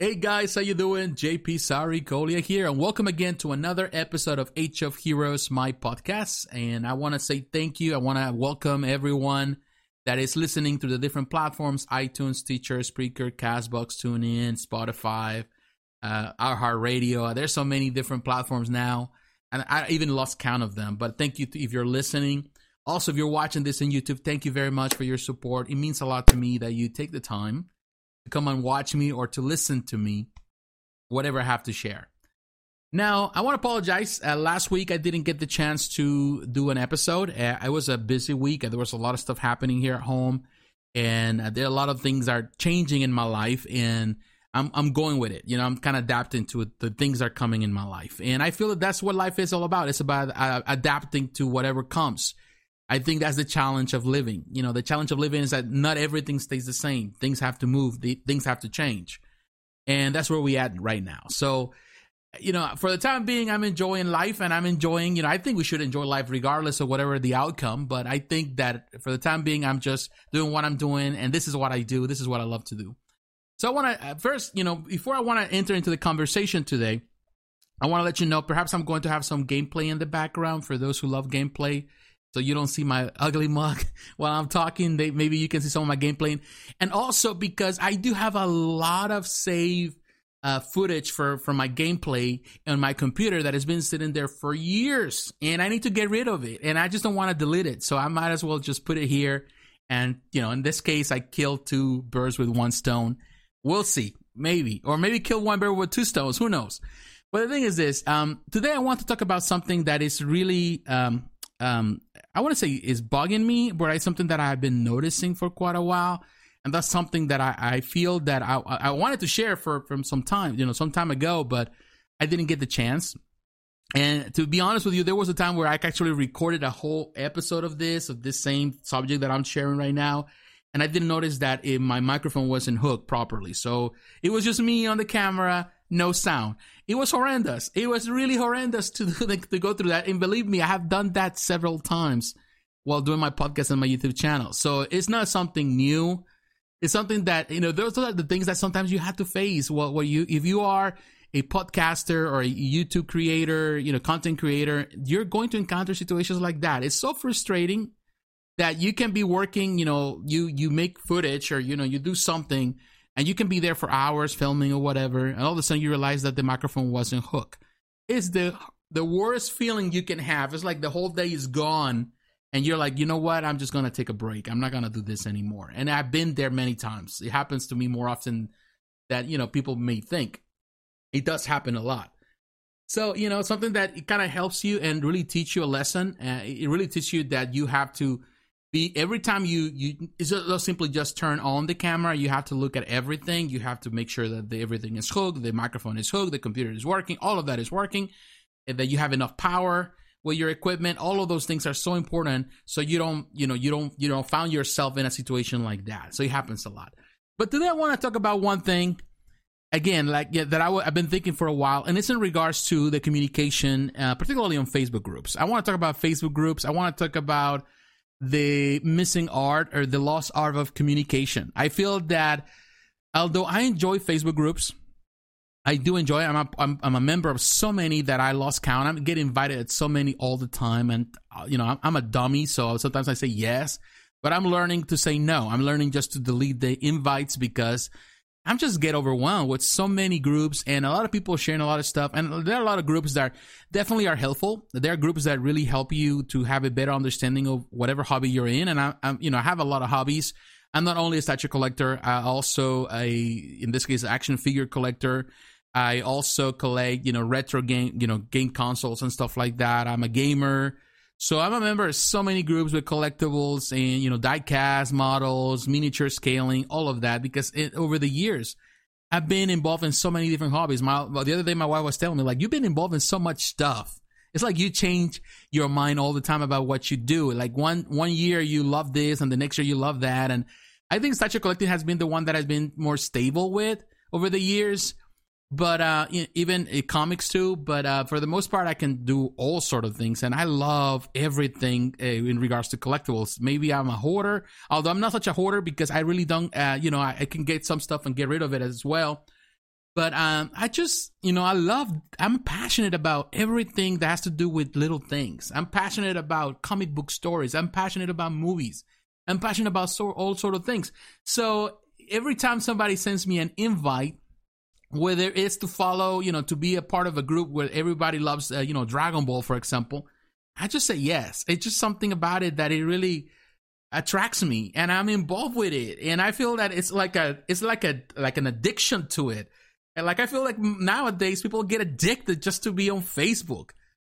Hey guys, how you doing? JP Sari Kolia here, and welcome again to another episode of Age of Heroes, my podcast. And I want to say thank you. I want to welcome everyone that is listening through the different platforms: iTunes, Stitcher, Spreaker, Castbox, TuneIn, Spotify, uh, iHeartRadio. There's so many different platforms now, and I even lost count of them. But thank you if you're listening. Also, if you're watching this on YouTube, thank you very much for your support. It means a lot to me that you take the time come and watch me or to listen to me, whatever I have to share. Now, I want to apologize. Uh, last week, I didn't get the chance to do an episode. Uh, it was a busy week. There was a lot of stuff happening here at home, and uh, there a lot of things are changing in my life, and I'm I'm going with it. You know, I'm kind of adapting to it, the things that are coming in my life, and I feel that that's what life is all about. It's about uh, adapting to whatever comes. I think that's the challenge of living. You know, the challenge of living is that not everything stays the same. Things have to move. The, things have to change, and that's where we at right now. So, you know, for the time being, I'm enjoying life, and I'm enjoying. You know, I think we should enjoy life regardless of whatever the outcome. But I think that for the time being, I'm just doing what I'm doing, and this is what I do. This is what I love to do. So I want to uh, first, you know, before I want to enter into the conversation today, I want to let you know. Perhaps I'm going to have some gameplay in the background for those who love gameplay so you don't see my ugly mug while I'm talking. They, maybe you can see some of my gameplay, and also because I do have a lot of save uh, footage for for my gameplay on my computer that has been sitting there for years, and I need to get rid of it, and I just don't want to delete it. So I might as well just put it here. And you know, in this case, I killed two birds with one stone. We'll see, maybe, or maybe kill one bird with two stones. Who knows? But the thing is this: um, today I want to talk about something that is really um, um, I want to say is bugging me, but it's something that I've been noticing for quite a while. And that's something that I, I feel that I, I wanted to share for from some time, you know, some time ago, but I didn't get the chance. And to be honest with you, there was a time where I actually recorded a whole episode of this, of this same subject that I'm sharing right now. And I didn't notice that it, my microphone wasn't hooked properly. So it was just me on the camera no sound. It was horrendous. It was really horrendous to to go through that. And believe me, I have done that several times while doing my podcast and my YouTube channel. So it's not something new. It's something that you know. Those are the things that sometimes you have to face. Well, where you if you are a podcaster or a YouTube creator, you know, content creator, you're going to encounter situations like that. It's so frustrating that you can be working, you know, you you make footage or you know, you do something and you can be there for hours filming or whatever, and all of a sudden you realize that the microphone wasn't hooked. It's the the worst feeling you can have. It's like the whole day is gone, and you're like, you know what? I'm just gonna take a break. I'm not gonna do this anymore. And I've been there many times. It happens to me more often that you know people may think. It does happen a lot. So you know something that it kind of helps you and really teach you a lesson. Uh, it really teaches you that you have to every time you you it's not simply just turn on the camera. You have to look at everything. You have to make sure that the, everything is hooked the microphone is hooked the computer is working all of that is working and that you have enough power with your equipment. All of those things are so important so you don't you know you don't you don't find yourself in a situation like that. So it happens a lot. But today i want to talk about one thing again like yeah, that i w- i've been thinking for a while and it's in regards to the communication uh, particularly on facebook groups. I want to talk about facebook groups. I want to talk about the missing art or the lost art of communication. I feel that although I enjoy Facebook groups, I do enjoy. I'm a, I'm, I'm a member of so many that I lost count. I get invited at so many all the time. And, uh, you know, I'm, I'm a dummy. So sometimes I say yes, but I'm learning to say no. I'm learning just to delete the invites because I'm just get overwhelmed with so many groups and a lot of people sharing a lot of stuff. And there are a lot of groups that definitely are helpful. There are groups that really help you to have a better understanding of whatever hobby you're in. And I, am you know, I have a lot of hobbies. I'm not only a statue collector, I also a, in this case, action figure collector. I also collect, you know, retro game, you know, game consoles and stuff like that. I'm a gamer. So I'm a member of so many groups with collectibles and you know diecast models, miniature scaling, all of that because it, over the years I've been involved in so many different hobbies. My the other day, my wife was telling me like, "You've been involved in so much stuff." It's like you change your mind all the time about what you do. Like one one year you love this, and the next year you love that. And I think Stature Collecting has been the one that has been more stable with over the years but uh, even uh, comics too. But uh, for the most part, I can do all sort of things, and I love everything uh, in regards to collectibles. Maybe I'm a hoarder, although I'm not such a hoarder because I really don't. Uh, you know, I, I, can get some stuff and get rid of it as well. But um, I just, you know, I love. I'm passionate about everything that has to do with little things. I'm passionate about comic book stories. I'm passionate about movies. I'm passionate about so, all sort of things. So every time somebody sends me an invite whether it's to follow, you know, to be a part of a group where everybody loves, uh, you know, Dragon Ball, for example, I just say yes. It's just something about it that it really attracts me and I'm involved with it. And I feel that it's like a, it's like a, like an addiction to it. And like, I feel like nowadays people get addicted just to be on Facebook.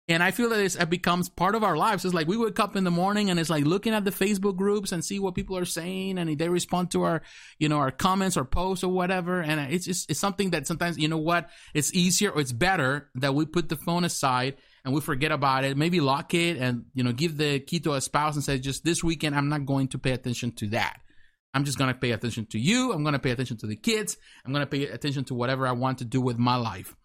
And I feel that it becomes part of our lives. It's like we wake up in the morning and it's like looking at the Facebook groups and see what people are saying and they respond to our, you know, our comments or posts or whatever. And it's just, it's something that sometimes, you know what, it's easier or it's better that we put the phone aside and we forget about it. Maybe lock it and, you know, give the key to a spouse and say, just this weekend, I'm not going to pay attention to that. I'm just going to pay attention to you. I'm going to pay attention to the kids. I'm going to pay attention to whatever I want to do with my life.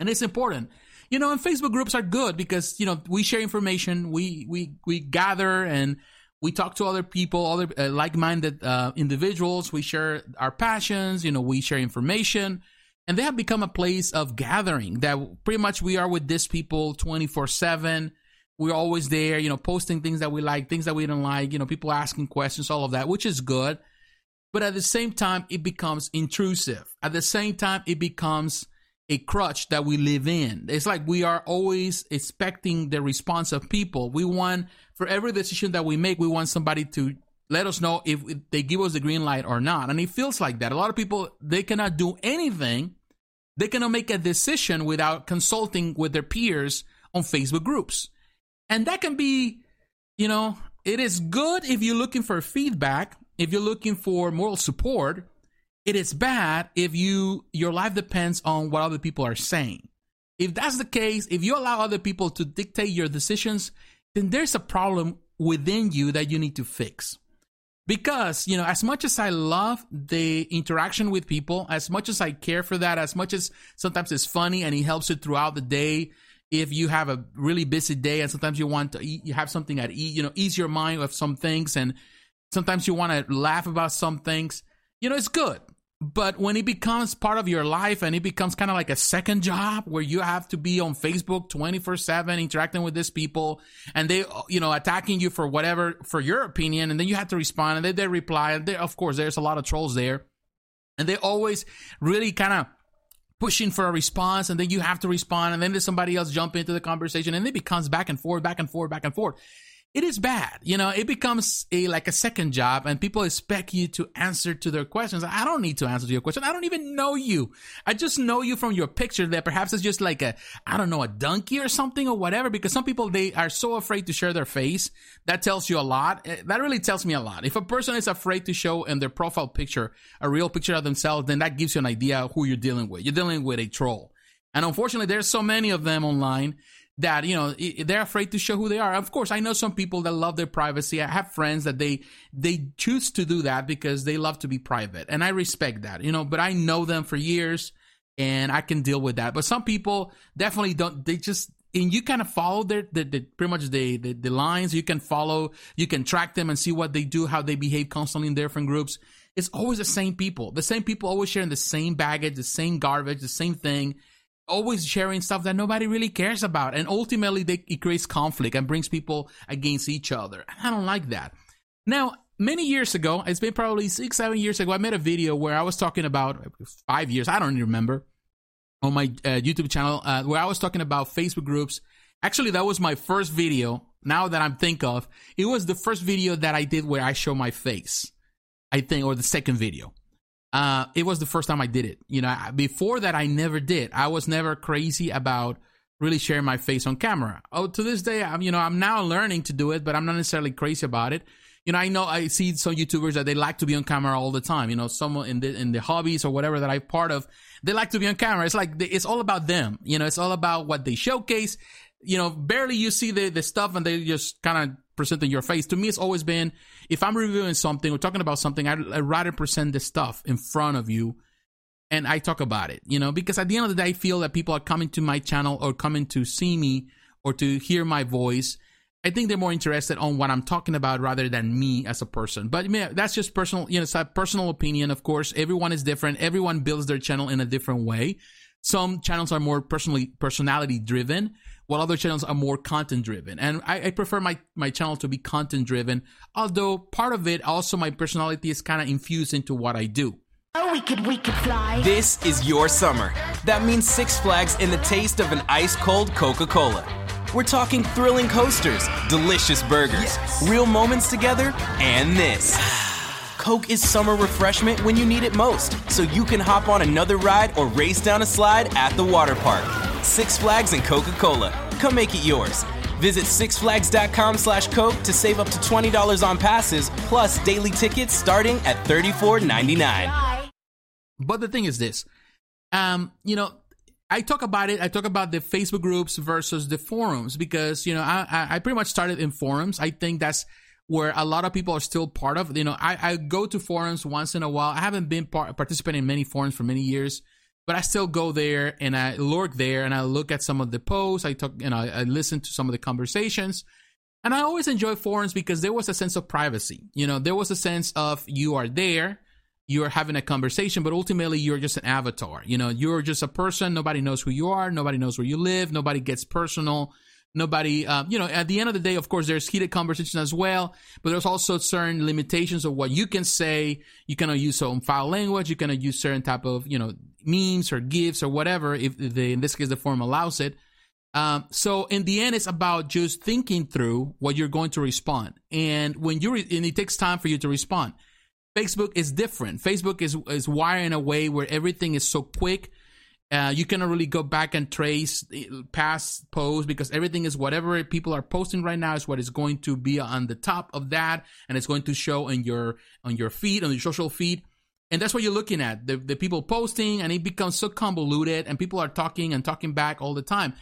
And it's important you know, and Facebook groups are good because you know we share information, we we we gather and we talk to other people, other uh, like-minded uh, individuals. We share our passions, you know, we share information, and they have become a place of gathering. That pretty much we are with these people twenty four seven. We're always there, you know, posting things that we like, things that we don't like, you know, people asking questions, all of that, which is good. But at the same time, it becomes intrusive. At the same time, it becomes a crutch that we live in. It's like we are always expecting the response of people. We want, for every decision that we make, we want somebody to let us know if they give us the green light or not. And it feels like that. A lot of people, they cannot do anything. They cannot make a decision without consulting with their peers on Facebook groups. And that can be, you know, it is good if you're looking for feedback, if you're looking for moral support, it is bad if you your life depends on what other people are saying. If that's the case, if you allow other people to dictate your decisions, then there's a problem within you that you need to fix. Because, you know, as much as I love the interaction with people, as much as I care for that, as much as sometimes it's funny and it helps you throughout the day, if you have a really busy day and sometimes you want to eat, you have something at eat, you know, ease your mind of some things and sometimes you want to laugh about some things, you know, it's good. But when it becomes part of your life and it becomes kind of like a second job where you have to be on Facebook 24 7 interacting with these people and they, you know, attacking you for whatever, for your opinion. And then you have to respond and then they reply. And they, of course, there's a lot of trolls there. And they always really kind of pushing for a response and then you have to respond and then there's somebody else jump into the conversation and it becomes back and forth, back and forth, back and forth it is bad. You know, it becomes a like a second job and people expect you to answer to their questions. I don't need to answer to your question. I don't even know you. I just know you from your picture that perhaps it's just like a, I don't know, a donkey or something or whatever, because some people, they are so afraid to share their face. That tells you a lot. Eh, that really tells me a lot. If a person is afraid to show in their profile picture a real picture of themselves, then that gives you an idea who you're dealing with. You're dealing with a troll. And unfortunately, there's so many of them online that you know they're afraid to show who they are. Of course i know some people that love their privacy. I have friends that they they choose to do that because they love to be private and i respect that you know but i know them for years and i can deal with that. But some people definitely don't they just and you kind of follow their, the, pretty much the, the, the lines. You can follow you can track them and see what they do how they behave constantly in different groups. It's always the same people. The same people always sharing the same baggage the same garbage the same thing always sharing stuff that nobody really cares about. And ultimately, they, it creates conflict and brings people against each other. I don't like that. Now, many years ago, it's been probably six, seven years ago, I made a video where I was talking about five years, I don't even remember, on my uh, YouTube channel, uh, where I was talking about Facebook groups. Actually, that was my first video. Now that I'm think of, it was the first video that I did where I show my face. I think, or the second video uh, it was the first time I did it. You know, before that, I never did. I was never crazy about really sharing my face on camera. Oh, to this day, I'm, you know, I'm now learning to do it, but I'm not necessarily crazy about it. you know, I know I see some YouTubers that they like to be on camera all the time. You know, someone in the in the hobbies or whatever that I'm part of, they like to be on camera. It's like it's all about them. You know, it's all about what they showcase. You know, barely you see the the stuff and they just kind of present in your face. To me, it's always been if I'm reviewing something or talking about something, I'd, I'd rather present the stuff in front of you and I talk about it. You know, because at the end of the day, I feel that people are coming to my channel or coming to see me or to hear my voice I think they're more interested on what I'm talking about rather than me as a person. But man, that's just personal, you know, it's a personal opinion. Of course, everyone is different. Everyone builds their channel in a different way. Some channels are more personally personality driven, while other channels are more content driven. And I, I prefer my my channel to be content driven. Although part of it also my personality is kind of infused into what I do. Oh, we could, we could fly. This is your summer. That means Six Flags in the taste of an ice cold Coca Cola. We're talking thrilling coasters, delicious burgers, yes. real moments together, and this. Coke is summer refreshment when you need it most, so you can hop on another ride or race down a slide at the water park. Six Flags and Coca-Cola. Come make it yours. Visit sixflags.com slash Coke to save up to $20 on passes, plus daily tickets starting at $34.99. But the thing is this, um, you know, I talk about it. I talk about the Facebook groups versus the forums because you know I I pretty much started in forums. I think that's where a lot of people are still part of. You know, I, I go to forums once in a while. I haven't been part, participating in many forums for many years, but I still go there and I lurk there and I look at some of the posts. I talk, you know, I listen to some of the conversations. And I always enjoy forums because there was a sense of privacy. You know, there was a sense of you are there you're having a conversation, but ultimately you're just an avatar. You know, you're just a person. Nobody knows who you are. Nobody knows where you live. Nobody gets personal. Nobody, uh, you know, at the end of the day, of course, there's heated conversation as well, but there's also certain limitations of what you can say. You cannot use some foul language. You cannot use certain type of, you know, memes or gifs or whatever, if the, in this case, the form allows it. Um, so in the end, it's about just thinking through what you're going to respond. And when you, re- and it takes time for you to respond. Facebook is different. Facebook is is wired in a way where everything is so quick. Uh, you cannot really go back and trace past posts because everything is whatever people are posting right now is what is going to be on the top of that, and it's going to show on your on your feed on your social feed, and that's what you're looking at the the people posting, and it becomes so convoluted, and people are talking and talking back all the time,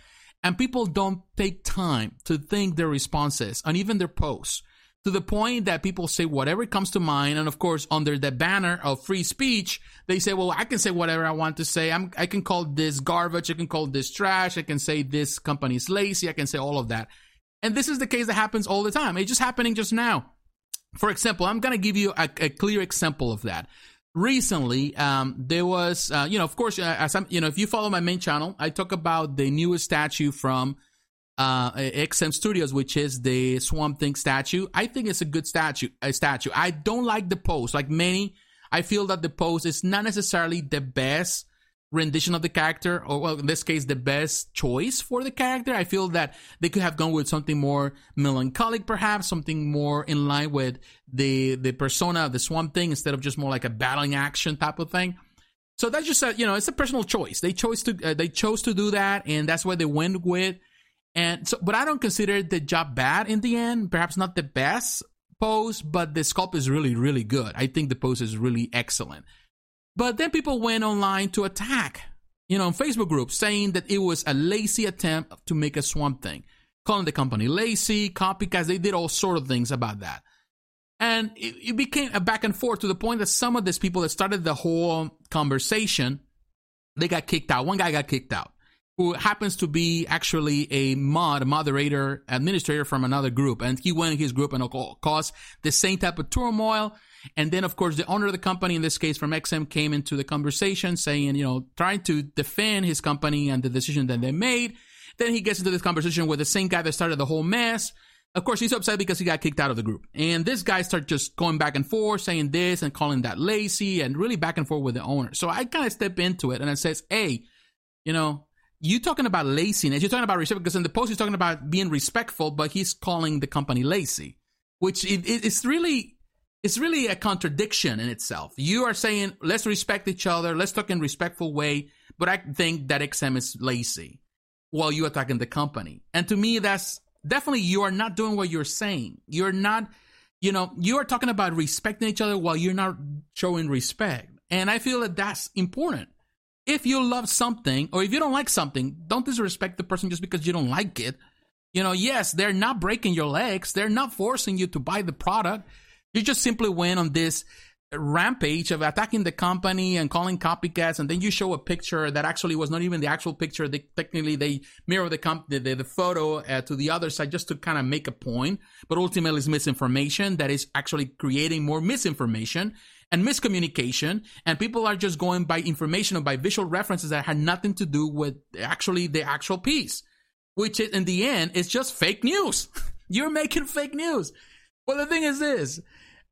and people don't take time to think their responses and even their posts to the point that people say whatever comes to mind. And of course, under the banner of free speech, they say, well, I can say whatever I want to say. I'm, I can call this garbage. I can call this trash. I can say this company is lazy. I can say all of that. And this is the case that happens all the time. It's just happening just now. For example, I'm going to give you a, a, clear example of that. Recently, um, there was, uh, you know, of course, uh, as I'm, you know, if you follow my main channel, I talk about the newest statue from uh, XM Studios, which is the Swamp Thing statue. I think it's a good statue. A statue. I don't like the pose. Like many, I feel that the pose is not necessarily the best rendition of the character, or well, in this case, the best choice for the character. I feel that they could have gone with something more melancholic, perhaps something more in line with the the persona of the Swamp Thing instead of just more like a battling action type of thing. So that's just a you know it's a personal choice. They chose to uh, they chose to do that, and that's what they went with. And so, but I don't consider the job bad in the end. Perhaps not the best pose, but the sculpt is really, really good. I think the pose is really excellent. But then people went online to attack, you know, Facebook groups saying that it was a lazy attempt to make a swamp thing, calling the company lazy, copycats. They did all sort of things about that. And it, it became a back and forth to the point that some of these people that started the whole conversation, they got kicked out. One guy got kicked out who happens to be actually a mod, moderator, administrator from another group. And he went in his group and caused the same type of turmoil. And then, of course, the owner of the company, in this case from XM, came into the conversation saying, you know, trying to defend his company and the decision that they made. Then he gets into this conversation with the same guy that started the whole mess. Of course, he's upset because he got kicked out of the group. And this guy started just going back and forth, saying this and calling that lazy and really back and forth with the owner. So I kind of step into it and I says, hey, you know, you talking about laziness. You're talking about respect because in the post he's talking about being respectful, but he's calling the company lazy, which it, it, it's really it's really a contradiction in itself. You are saying let's respect each other, let's talk in respectful way, but I think that XM is lazy while you attacking the company. And to me, that's definitely you are not doing what you're saying. You're not you know, you are talking about respecting each other while you're not showing respect. And I feel that that's important. If you love something or if you don't like something, don't disrespect the person just because you don't like it. You know, yes, they're not breaking your legs. They're not forcing you to buy the product. You just simply went on this rampage of attacking the company and calling copycats, and then you show a picture that actually was not even the actual picture. They technically they mirror the comp the, the, the photo uh, to the other side just to kind of make a point, but ultimately it's misinformation that is actually creating more misinformation and miscommunication, and people are just going by information or by visual references that had nothing to do with actually the actual piece, which in the end is just fake news. You're making fake news. Well, the thing is this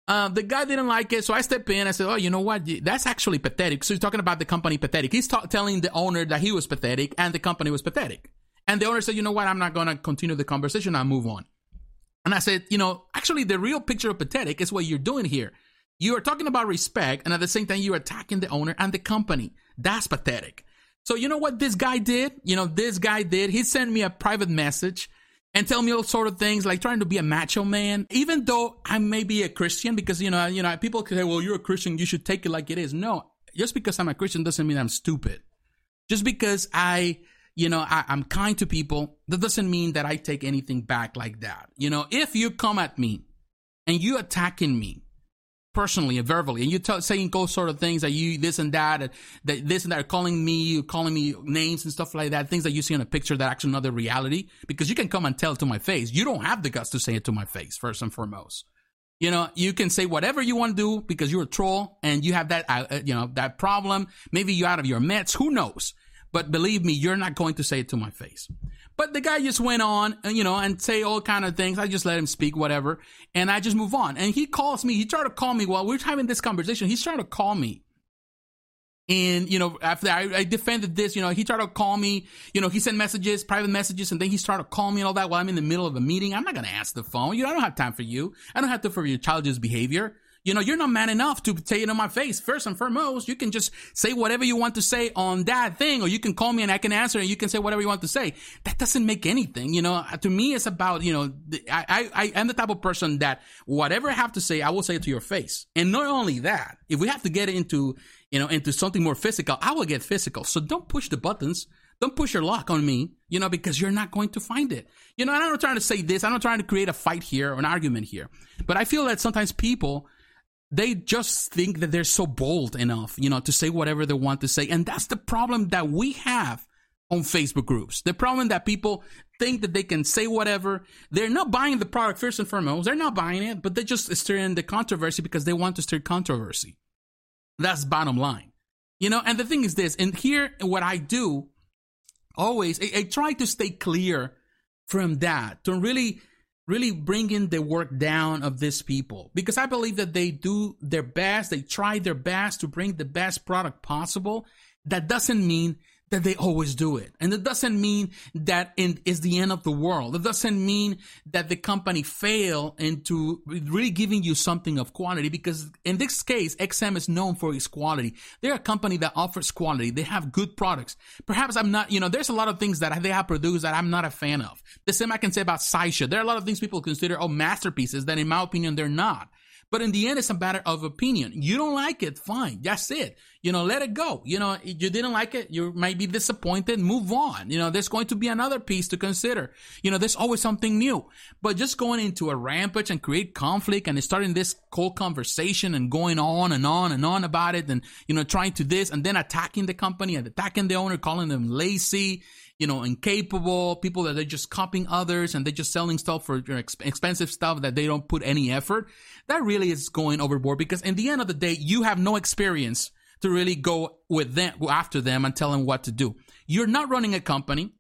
uh, the guy didn't like it, so I stepped in. I said, "Oh, you know what? That's actually pathetic." So he's talking about the company pathetic. He's ta- telling the owner that he was pathetic and the company was pathetic. And the owner said, "You know what? I'm not going to continue the conversation. I'll move on." And I said, "You know, actually, the real picture of pathetic is what you're doing here. You are talking about respect, and at the same time, you're attacking the owner and the company. That's pathetic." So you know what this guy did? You know, this guy did. He sent me a private message and tell me all sort of things like trying to be a macho man even though i may be a christian because you know you know people say well you're a christian you should take it like it is no just because i'm a christian doesn't mean i'm stupid just because i you know I, i'm kind to people that doesn't mean that i take anything back like that you know if you come at me and you attacking me personally and verbally, and you tell saying those sort of things that you this and that, and that this and that, calling me, calling me names and stuff like that, things that you see in a picture that actually not the reality, because you can come and tell it to my face. You don't have the guts to say it to my face, first and foremost. You know, you can say whatever you want to do because you're a troll and you have that, uh, uh you know, that problem. Maybe you're out of your meds. Who knows? But believe me, you're not going to say it to my face. But the guy just went on, uh, you know, and say all kind of things. I just let him speak, whatever. And I just move on. And he calls me. He tried to call me while we are having this conversation. He's trying to call me. And, you know, after I, I, defended this, you know, he tried to call me, you know, he sent messages, private messages, and then he started to call me and all that while I'm in the middle of a meeting. I'm not to answer the phone. You know, I don't have time for you. I don't have time for your childish behavior. You know, you're not man enough to say it in my face. First and foremost, you can just say whatever you want to say on that thing, or you can call me and I can answer and you can say whatever you want to say. That doesn't make anything. You know, to me, it's about, you know, I, I, I am the type of person that whatever I have to say, I will say it to your face. And not only that, if we have to get into, you know, into something more physical, I will get physical. So don't push the buttons. Don't push your luck on me, you know, because you're not going to find it. You know, I'm not trying to say this. I'm not trying to create a fight here or an argument here. But I feel that sometimes people, they just think that they're so bold enough, you know, to say whatever they want to say. And that's the problem that we have on Facebook groups. The problem that people think that they can say whatever. They're not buying the product first and foremost. They're not buying it, but they just stir in the controversy because they want to stir controversy. That's bottom line. You know, and the thing is this, and here what I do always, I, I try to stay clear from that, to really really bringing the work down of these people because I believe that they do their best, they try their best to bring the best product possible. That doesn't mean that they always do it. And it doesn't mean that it is the end of the world. It doesn't mean that the company fail into really giving you something of quality because in this case, XM is known for its quality. They're a company that offers quality. They have good products. Perhaps I'm not, you know, there's a lot of things that they have produced that I'm not a fan of. The same I can say about Sideshow. There are a lot of things people consider, oh, masterpieces that in my opinion, they're not. But in the end, it's a matter of opinion. You don't like it, fine. That's it. You know, let it go. You know, you didn't like it. You might be disappointed. Move on. You know, there's going to be another piece to consider. You know, there's always something new. But just going into a rampage and create conflict and starting this cold conversation and going on and on and on about it and, you know, trying to this and then attacking the company and attacking the owner, calling them lazy you know, incapable, people that are just copying others and they're just selling stuff for expensive stuff that they don't put any effort. That really is going overboard because in the end of the day, you have no experience to really go with them, after them and tell them what to do. You're not running a company,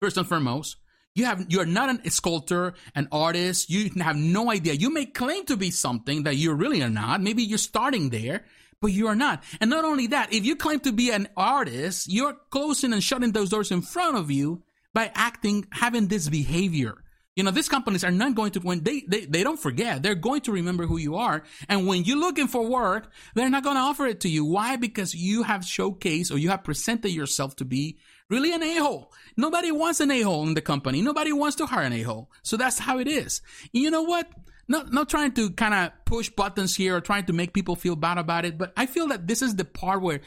first and foremost. You have, you're not a sculptor, an artist. You have no idea. You may claim to be something that you really are not. Maybe you're starting there but you are not. And not only that, if you claim to be an artist, you're closing and shutting those doors in front of you by acting, having this behavior. You know, these companies are not going to, when they, they, they don't forget, they're going to remember who you are. And when you're looking for work, they're not going to offer it to you. Why? Because you have showcased or you have presented yourself to be really an a-hole. Nobody wants an a-hole in the company. Nobody wants to hire an a-hole. So that's how it is. You know what? Not not trying to kind of push buttons here or trying to make people feel bad about it, but I feel that this is the part where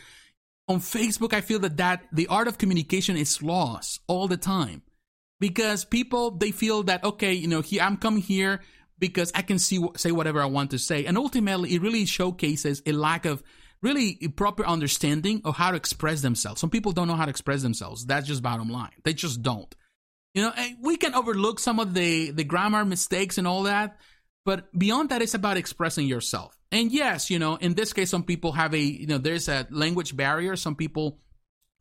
on Facebook I feel that that the art of communication is lost all the time because people they feel that okay, you know, he, I'm coming here because I can see say whatever I want to say, and ultimately it really showcases a lack of really proper understanding of how to express themselves. Some people don't know how to express themselves. That's just bottom line. They just don't. You know, we can overlook some of the the grammar mistakes and all that, but beyond that, it's about expressing yourself. And yes, you know, in this case, some people have a you know there's a language barrier. Some people,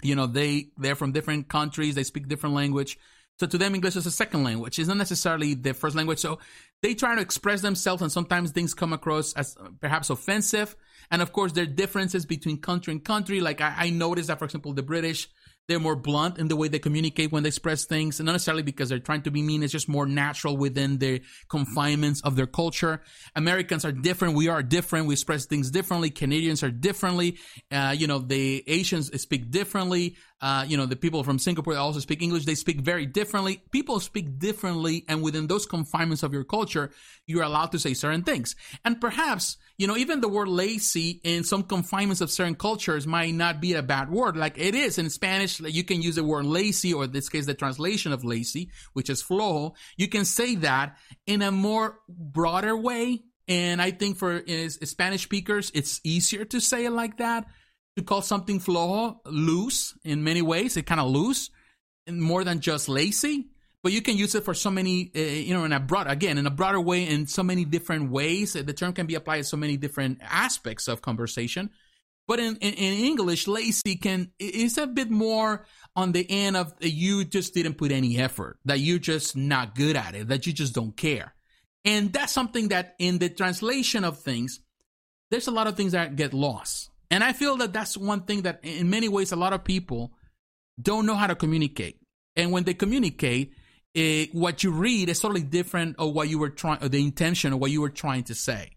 you know, they they're from different countries. They speak different language. So to them, English is a second language. It's not necessarily their first language. So they try to express themselves, and sometimes things come across as perhaps offensive. And of course, there are differences between country and country. Like I, I noticed that, for example, the British they're more blunt in the way they communicate when they express things, and not necessarily because they're trying to be mean. It's just more natural within the confinements of their culture. Americans are different. We are different. We express things differently. Canadians are differently. Uh, you know, the Asians speak differently. Uh, you know, the people from Singapore also speak English. They speak very differently. People speak differently, and within those confinements of your culture, you're allowed to say certain things. And perhaps, you know, even the word lazy in some confinements of certain cultures might not be a bad word. Like it is in Spanish, you can use the word lazy, or in this case, the translation of lazy, which is flojo. You can say that in a more broader way. And I think for Spanish speakers, it's easier to say it like that to call something flojo loose in many ways. It kind of loose, more than just lazy. But you can use it for so many, uh, you know, in a broad again in a broader way in so many different ways. The term can be applied to so many different aspects of conversation. But in, in, in English, lazy can is a bit more on the end of you just didn't put any effort, that you're just not good at it, that you just don't care. And that's something that in the translation of things, there's a lot of things that get lost and I feel that that's one thing that in many ways a lot of people don't know how to communicate. And when they communicate, it, eh, what you read is totally different of what you were trying, the intention of what you were trying to say.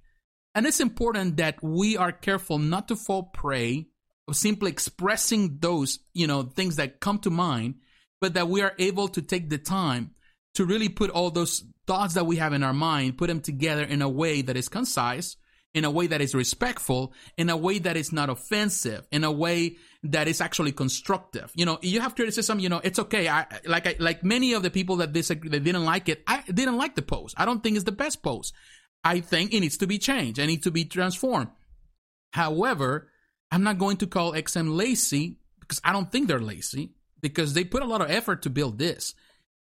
And it's important that we are careful not to fall prey of simply expressing those, you know, things that come to mind, but that we are able to take the time to really put all those thoughts that we have in our mind, put them together in a way that is concise, in a way that is respectful, in a way that is not offensive, in a way that is actually constructive. You know, you have criticism, you know, it's okay. I like I, like many of the people that disagree, that didn't like it. I didn't like the post. I don't think it's the best post. I think it needs to be changed. It needs to be transformed. However, I'm not going to call XM lazy because I don't think they're lazy because they put a lot of effort to build this,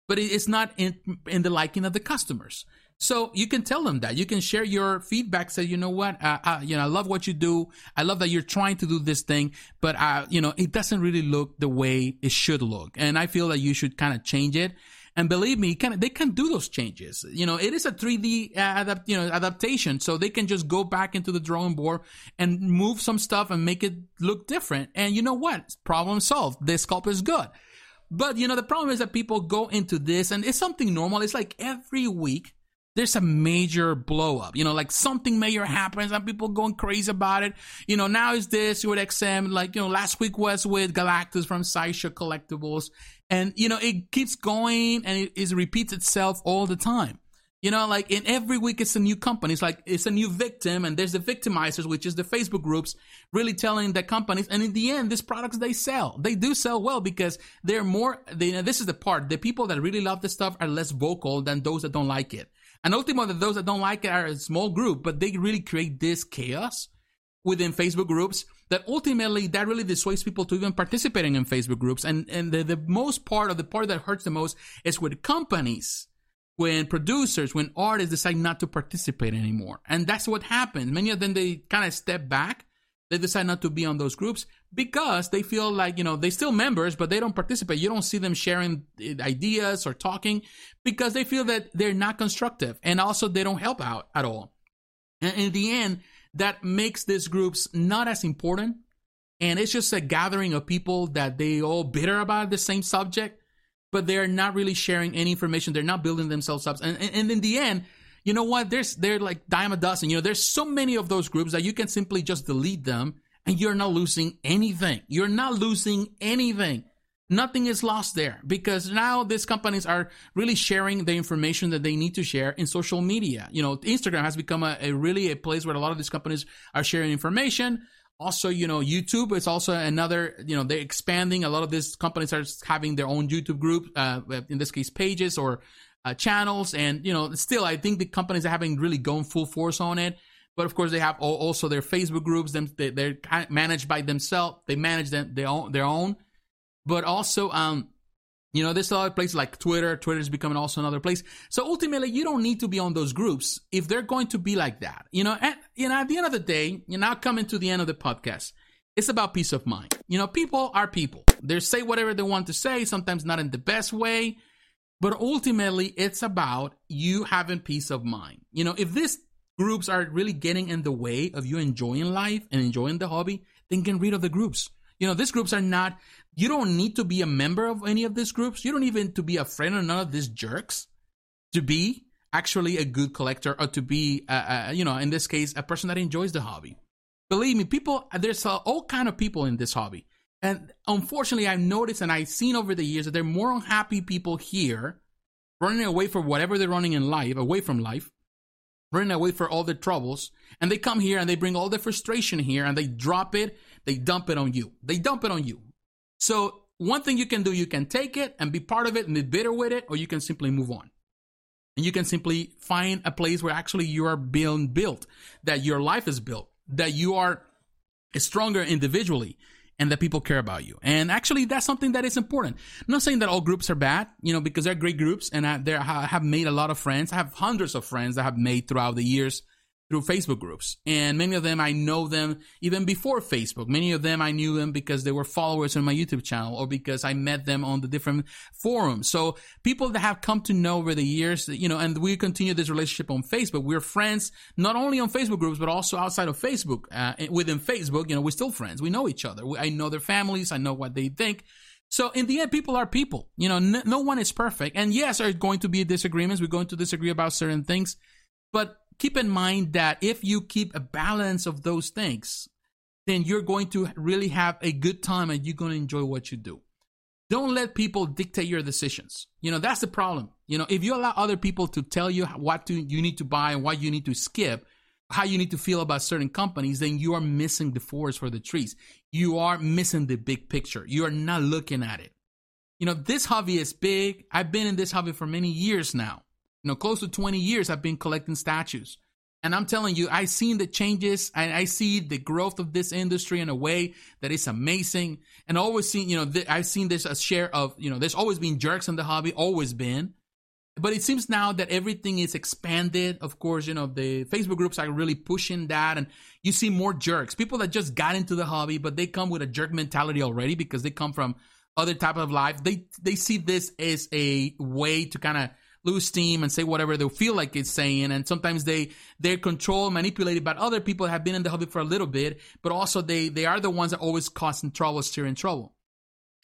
but it's not in in the liking of the customers. So you can tell them that. You can share your feedback. Say, you know what, uh, uh, you know, I love what you do. I love that you're trying to do this thing, but uh, you know, it doesn't really look the way it should look. And I feel that you should kind of change it. And believe me, can, they can do those changes. You know, it is a 3D uh, adapt, you know, adaptation, so they can just go back into the drawing board and move some stuff and make it look different. And you know what? Problem solved. The sculpt is good. But you know, the problem is that people go into this and it's something normal. It's like every week there's a major blow up. You know, like something major happens and people going crazy about it. You know, now is this with XM, like, you know, last week was with Galactus from Sideshow Collectibles. And, you know, it keeps going and it, it repeats itself all the time. You know, like in every week it's a new company. It's like it's a new victim, and there's the victimizers, which is the Facebook groups, really telling the companies. And in the end, these products they sell, they do sell well because they're more. They, you know, this is the part: the people that really love this stuff are less vocal than those that don't like it. And ultimately, those that don't like it are a small group, but they really create this chaos within Facebook groups that ultimately that really dissuades people to even participating in Facebook groups. And and the, the most part of the part that hurts the most is with companies, when producers, when artists decide not to participate anymore. And that's what happens. Many of them they kind of step back they decide not to be on those groups because they feel like you know they still members but they don't participate. You don't see them sharing eh, ideas or talking because they feel that they're not constructive and also they don't help out at all. And in the end that makes these groups not as important. And it's just a gathering of people that they all bitter about the same subject but they're not really sharing any information. They're not building themselves up. And, and in the end you know what? There's they're like dime a dozen. You know, there's so many of those groups that you can simply just delete them and you're not losing anything. You're not losing anything. nothing is lost there because now these companies are really sharing the information that they need to share in social media. You know, Instagram has become a, a really a place where a lot of these companies are sharing information. Also, you know, YouTube is also another, you know, they're expanding. A lot of these companies are having their own YouTube group, uh, in this case, pages or uh, channels. And, you know, still, I think the companies are having really gone full force on it. But of course, they have also their Facebook groups. Them they're managed by themselves. They manage them their own, their own. But also, um, you know, there's a lot of places like Twitter. Twitter is becoming also another place. So ultimately, you don't need to be on those groups if they're going to be like that. You know, at, you know, at the end of the day, you're now coming to the end of the podcast. It's about peace of mind. You know, people are people. They say whatever they want to say, sometimes not in the best way, but ultimately, it's about you having peace of mind. You know, if these groups are really getting in the way of you enjoying life and enjoying the hobby, then get rid of the groups. You know, these groups are not you don't need to be a member of any of these groups. You don't even to be a friend of none of these jerks to be actually a good collector or to be, uh, uh, you know, in this case, a person that enjoys the hobby. Believe me, people, there's all kind of people in this hobby. And unfortunately, I've noticed and I've seen over the years that there are more unhappy people here running away from whatever they're running in life, away from life, running away for all their troubles. And they come here and they bring all their frustration here and they drop it, they dump it on you. They dump it on you. So one thing you can do, you can take it and be part of it and be bitter with it, or you can simply move on. And you can simply find a place where actually you are being built, that your life is built, that you are stronger individually, and that people care about you. And actually, that's something that is important. I'm not saying that all groups are bad, you know, because they're great groups, and I, I have made a lot of friends. I have hundreds of friends that I have made throughout the years through Facebook groups. And many of them, I know them even before Facebook. Many of them, I knew them because they were followers on my YouTube channel or because I met them on the different forums. So people that have come to know over the years, you know, and we continue this relationship on Facebook. We're friends, not only on Facebook groups, but also outside of Facebook. Uh, within Facebook, you know, we're still friends. We know each other. I know their families. I know what they think. So in the end, people are people. You know, no, no one is perfect. And yes, there's going to be disagreements. We're going to disagree about certain things, but keep in mind that if you keep a balance of those things, then you're going to really have a good time and you're going to enjoy what you do. Don't let people dictate your decisions. You know, that's the problem. You know, if you allow other people to tell you what to, you need to buy and what you need to skip, how you need to feel about certain companies, then you are missing the forest for the trees. You are missing the big picture. You are not looking at it. You know, this hobby is big. I've been in this hobby for many years now you know, close to 20 years I've been collecting statues. And I'm telling you, I've seen the changes. I, I see the growth of this industry in a way that is amazing. And always seen, you know, th- I've seen this a share of, you know, there's always been jerks in the hobby, always been. But it seems now that everything is expanded. Of course, you know, the Facebook groups are really pushing that. And you see more jerks, people that just got into the hobby, but they come with a jerk mentality already because they come from other type of life. They, they see this as a way to kind of lose steam and say whatever they feel like it's saying. And sometimes they, they're controlled, manipulated by other people that have been in the hobby for a little bit, but also they, they are the ones that always causing trouble, steering trouble.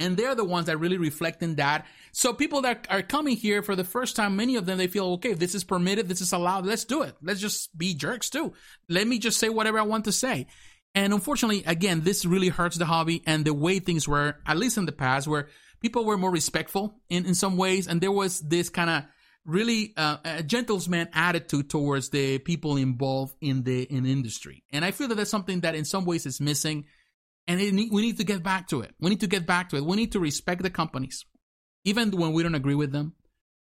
And they're the ones that really reflect in that. So people that are coming here for the first time, many of them, they feel, okay, this is permitted, this is allowed, let's do it. Let's just be jerks too. Let me just say whatever I want to say. And unfortunately, again, this really hurts the hobby and the way things were, at least in the past, where people were more respectful in, in some ways. And there was this kind of really uh, a gentleman attitude towards the people involved in the in industry. And I feel that that's something that in some ways is missing. And we need to get back to it. We need to get back to it. We need to respect the companies, even when we don't agree with them.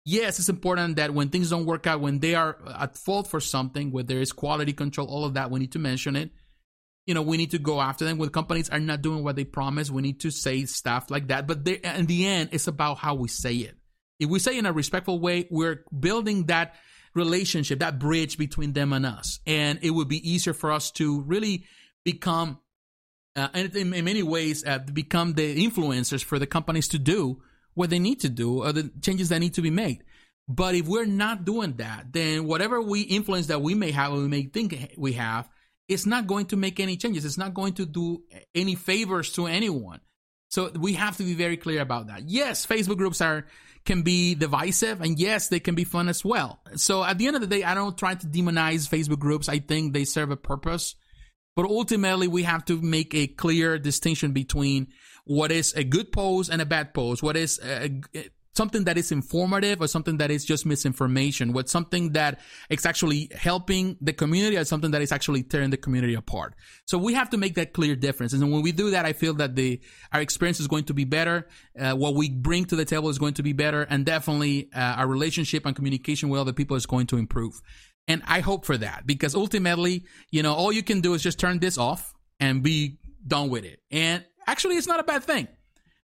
Yes, it's important that when things don't work out, when they are at fault for something, where there is quality control, all of that, we need to mention it. You know, we need to go after them. When companies are not doing what they promise, we need to say stuff like that. But in the end, it's about how we say it if we say in a respectful way, we're building that relationship, that bridge between them and us. And it would be easier for us to really become, uh, and in, in many ways, uh, become the influencers for the companies to do what they need to do or the changes that need to be made. But if we're not doing that, then whatever we influence that we may have, we may think we have, it's not going to make any changes. It's not going to do any favors to anyone. So we have to be very clear about that. Yes, Facebook groups are can be divisive and yes, they can be fun as well. So at the end of the day, I don't try to demonize Facebook groups. I think they serve a purpose. But ultimately, we have to make a clear distinction between what is a good post and a bad post, what is a, something that is informative or something that is just misinformation, what something that is actually helping the community or something that is actually tearing the community apart. So we have to make that clear difference. And when we do that, I feel that the, our experience is going to be better. Uh, what we bring to the table is going to be better and definitely uh, our relationship and communication with other people is going to improve. And I hope for that because ultimately, you know, all you can do is just turn this off and be done with it. And actually, it's not a bad thing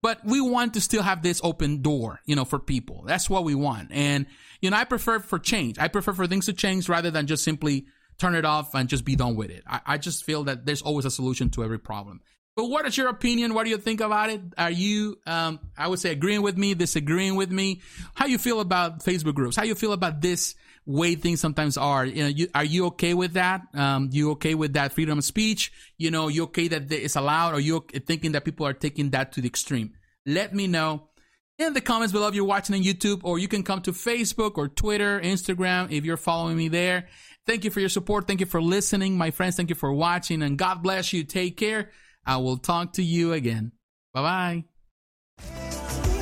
but we want to still have this open door, you know, for people. That's what we want. And, you know, I prefer for change. I prefer for things to change rather than just simply turn it off and just be done with it. I, I just feel that there's always a solution to every problem. But what is your opinion? What do you think about it? Are you, um, I would say agreeing with me, disagreeing with me? How you feel about Facebook groups? How you feel about this way things sometimes are? You know, you, are you okay with that? Um, you okay with that freedom of speech? You know, you okay that it's allowed or you thinking that people are taking that to the extreme? Let me know in the comments below if you're watching on YouTube or you can come to Facebook or Twitter, Instagram if you're following me there. Thank you for your support. Thank you for listening, my friends. Thank you for watching and God bless you. Take care. I will talk to you again. Bye bye.